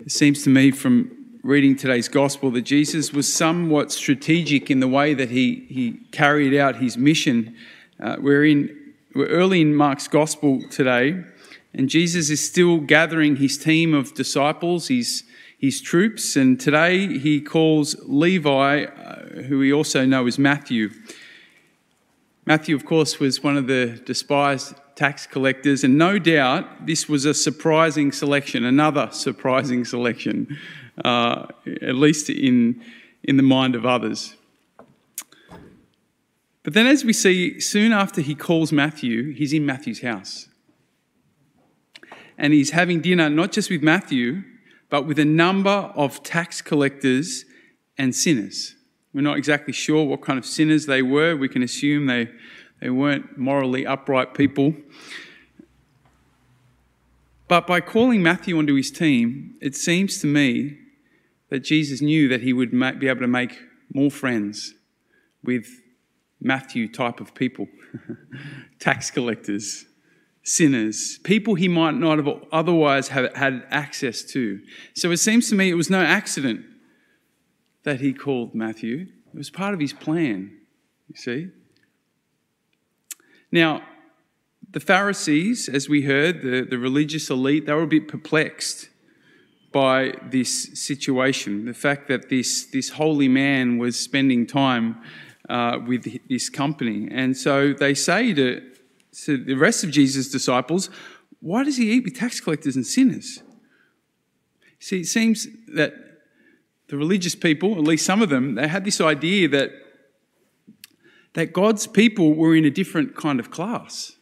It seems to me from reading today's gospel that Jesus was somewhat strategic in the way that he, he carried out his mission. Uh, we're, in, we're early in Mark's gospel today, and Jesus is still gathering his team of disciples, his, his troops, and today he calls Levi, uh, who we also know as Matthew. Matthew, of course, was one of the despised tax collectors, and no doubt this was a surprising selection, another surprising selection uh, at least in, in the mind of others. But then, as we see, soon after he calls Matthew, he's in Matthew's house. And he's having dinner not just with Matthew, but with a number of tax collectors and sinners. We're not exactly sure what kind of sinners they were. We can assume they, they weren't morally upright people. But by calling Matthew onto his team, it seems to me that Jesus knew that he would be able to make more friends with Matthew type of people, tax collectors, sinners, people he might not have otherwise have had access to. So it seems to me it was no accident that he called Matthew. It was part of his plan, you see. Now, the Pharisees, as we heard, the, the religious elite, they were a bit perplexed by this situation. The fact that this, this holy man was spending time uh, with this company. And so they say to, to the rest of Jesus' disciples, Why does he eat with tax collectors and sinners? See, it seems that the religious people, at least some of them, they had this idea that, that God's people were in a different kind of class.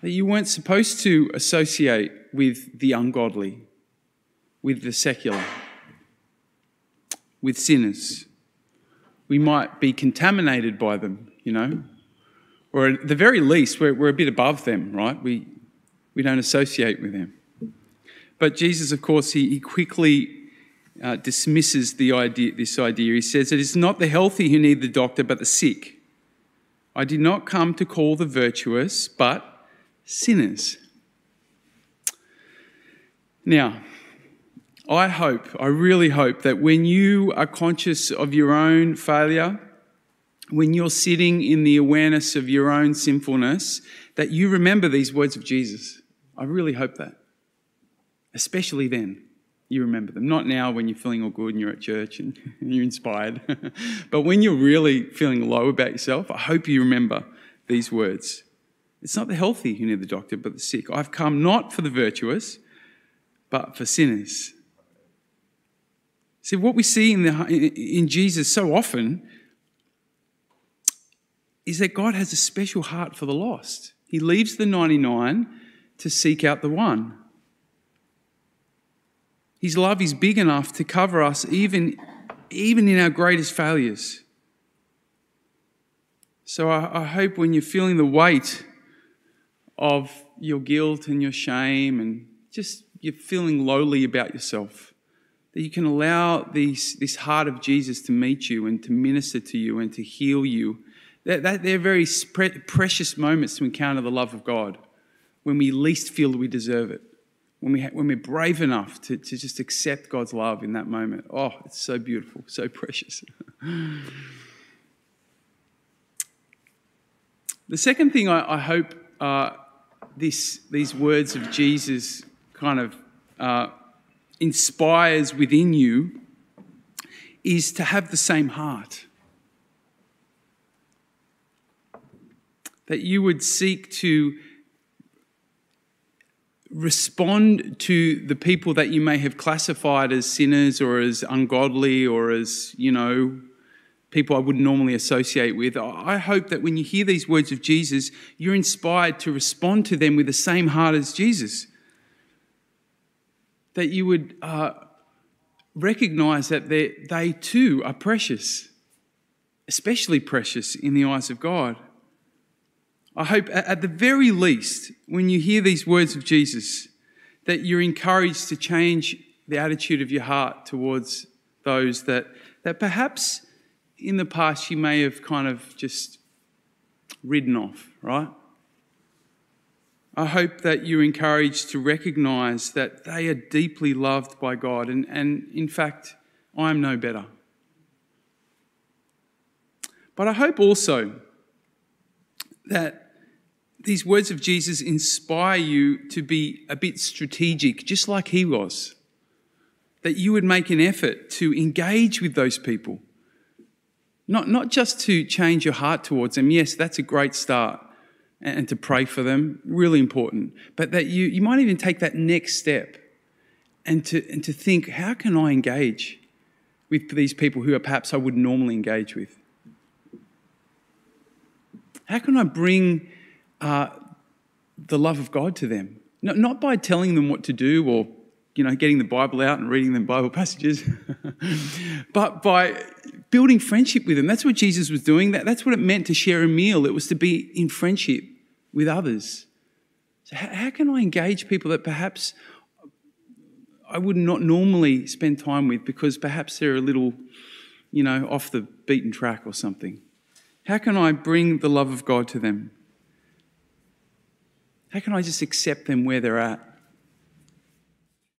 That you weren't supposed to associate with the ungodly, with the secular, with sinners. We might be contaminated by them, you know, or at the very least, we're, we're a bit above them, right? We, we don't associate with them. But Jesus, of course, he, he quickly uh, dismisses the idea, this idea. He says, It is not the healthy who need the doctor, but the sick. I did not come to call the virtuous, but sinners. Now, I hope, I really hope that when you are conscious of your own failure, when you're sitting in the awareness of your own sinfulness, that you remember these words of Jesus. I really hope that. Especially then, you remember them. Not now when you're feeling all good and you're at church and you're inspired, but when you're really feeling low about yourself, I hope you remember these words. It's not the healthy who need the doctor, but the sick. I've come not for the virtuous, but for sinners. See, what we see in, the, in Jesus so often is that God has a special heart for the lost. He leaves the 99 to seek out the one. His love is big enough to cover us even, even in our greatest failures. So I, I hope when you're feeling the weight of your guilt and your shame and just you're feeling lowly about yourself, that you can allow these, this heart of Jesus to meet you and to minister to you and to heal you. That, that they're very precious moments to encounter the love of God when we least feel that we deserve it. When, we when we're brave enough to, to just accept God's love in that moment. Oh, it's so beautiful, so precious. the second thing I, I hope uh, this, these words of Jesus kind of uh, inspires within you is to have the same heart. That you would seek to respond to the people that you may have classified as sinners or as ungodly or as, you know, people I wouldn't normally associate with. I hope that when you hear these words of Jesus, you're inspired to respond to them with the same heart as Jesus that you would uh, recognize that they too are precious, especially precious in the eyes of God. I hope at the very least, when you hear these words of Jesus, that you're encouraged to change the attitude of your heart towards those that, that perhaps in the past you may have kind of just ridden off, right? I hope that you're encouraged to recognize that they are deeply loved by God, and, and in fact, I'm no better. But I hope also that these words of Jesus inspire you to be a bit strategic, just like he was. That you would make an effort to engage with those people. Not, not just to change your heart towards them. Yes, that's a great start. And to pray for them, really important. But that you, you might even take that next step and to, and to think, how can I engage with these people who are perhaps I would normally engage with? How can I bring uh, the love of God to them? Not, not by telling them what to do or you know, getting the Bible out and reading them Bible passages, but by building friendship with them. That's what Jesus was doing. That, that's what it meant to share a meal. It was to be in friendship with others. So, how, how can I engage people that perhaps I would not normally spend time with because perhaps they're a little, you know, off the beaten track or something? How can I bring the love of God to them? How can I just accept them where they're at?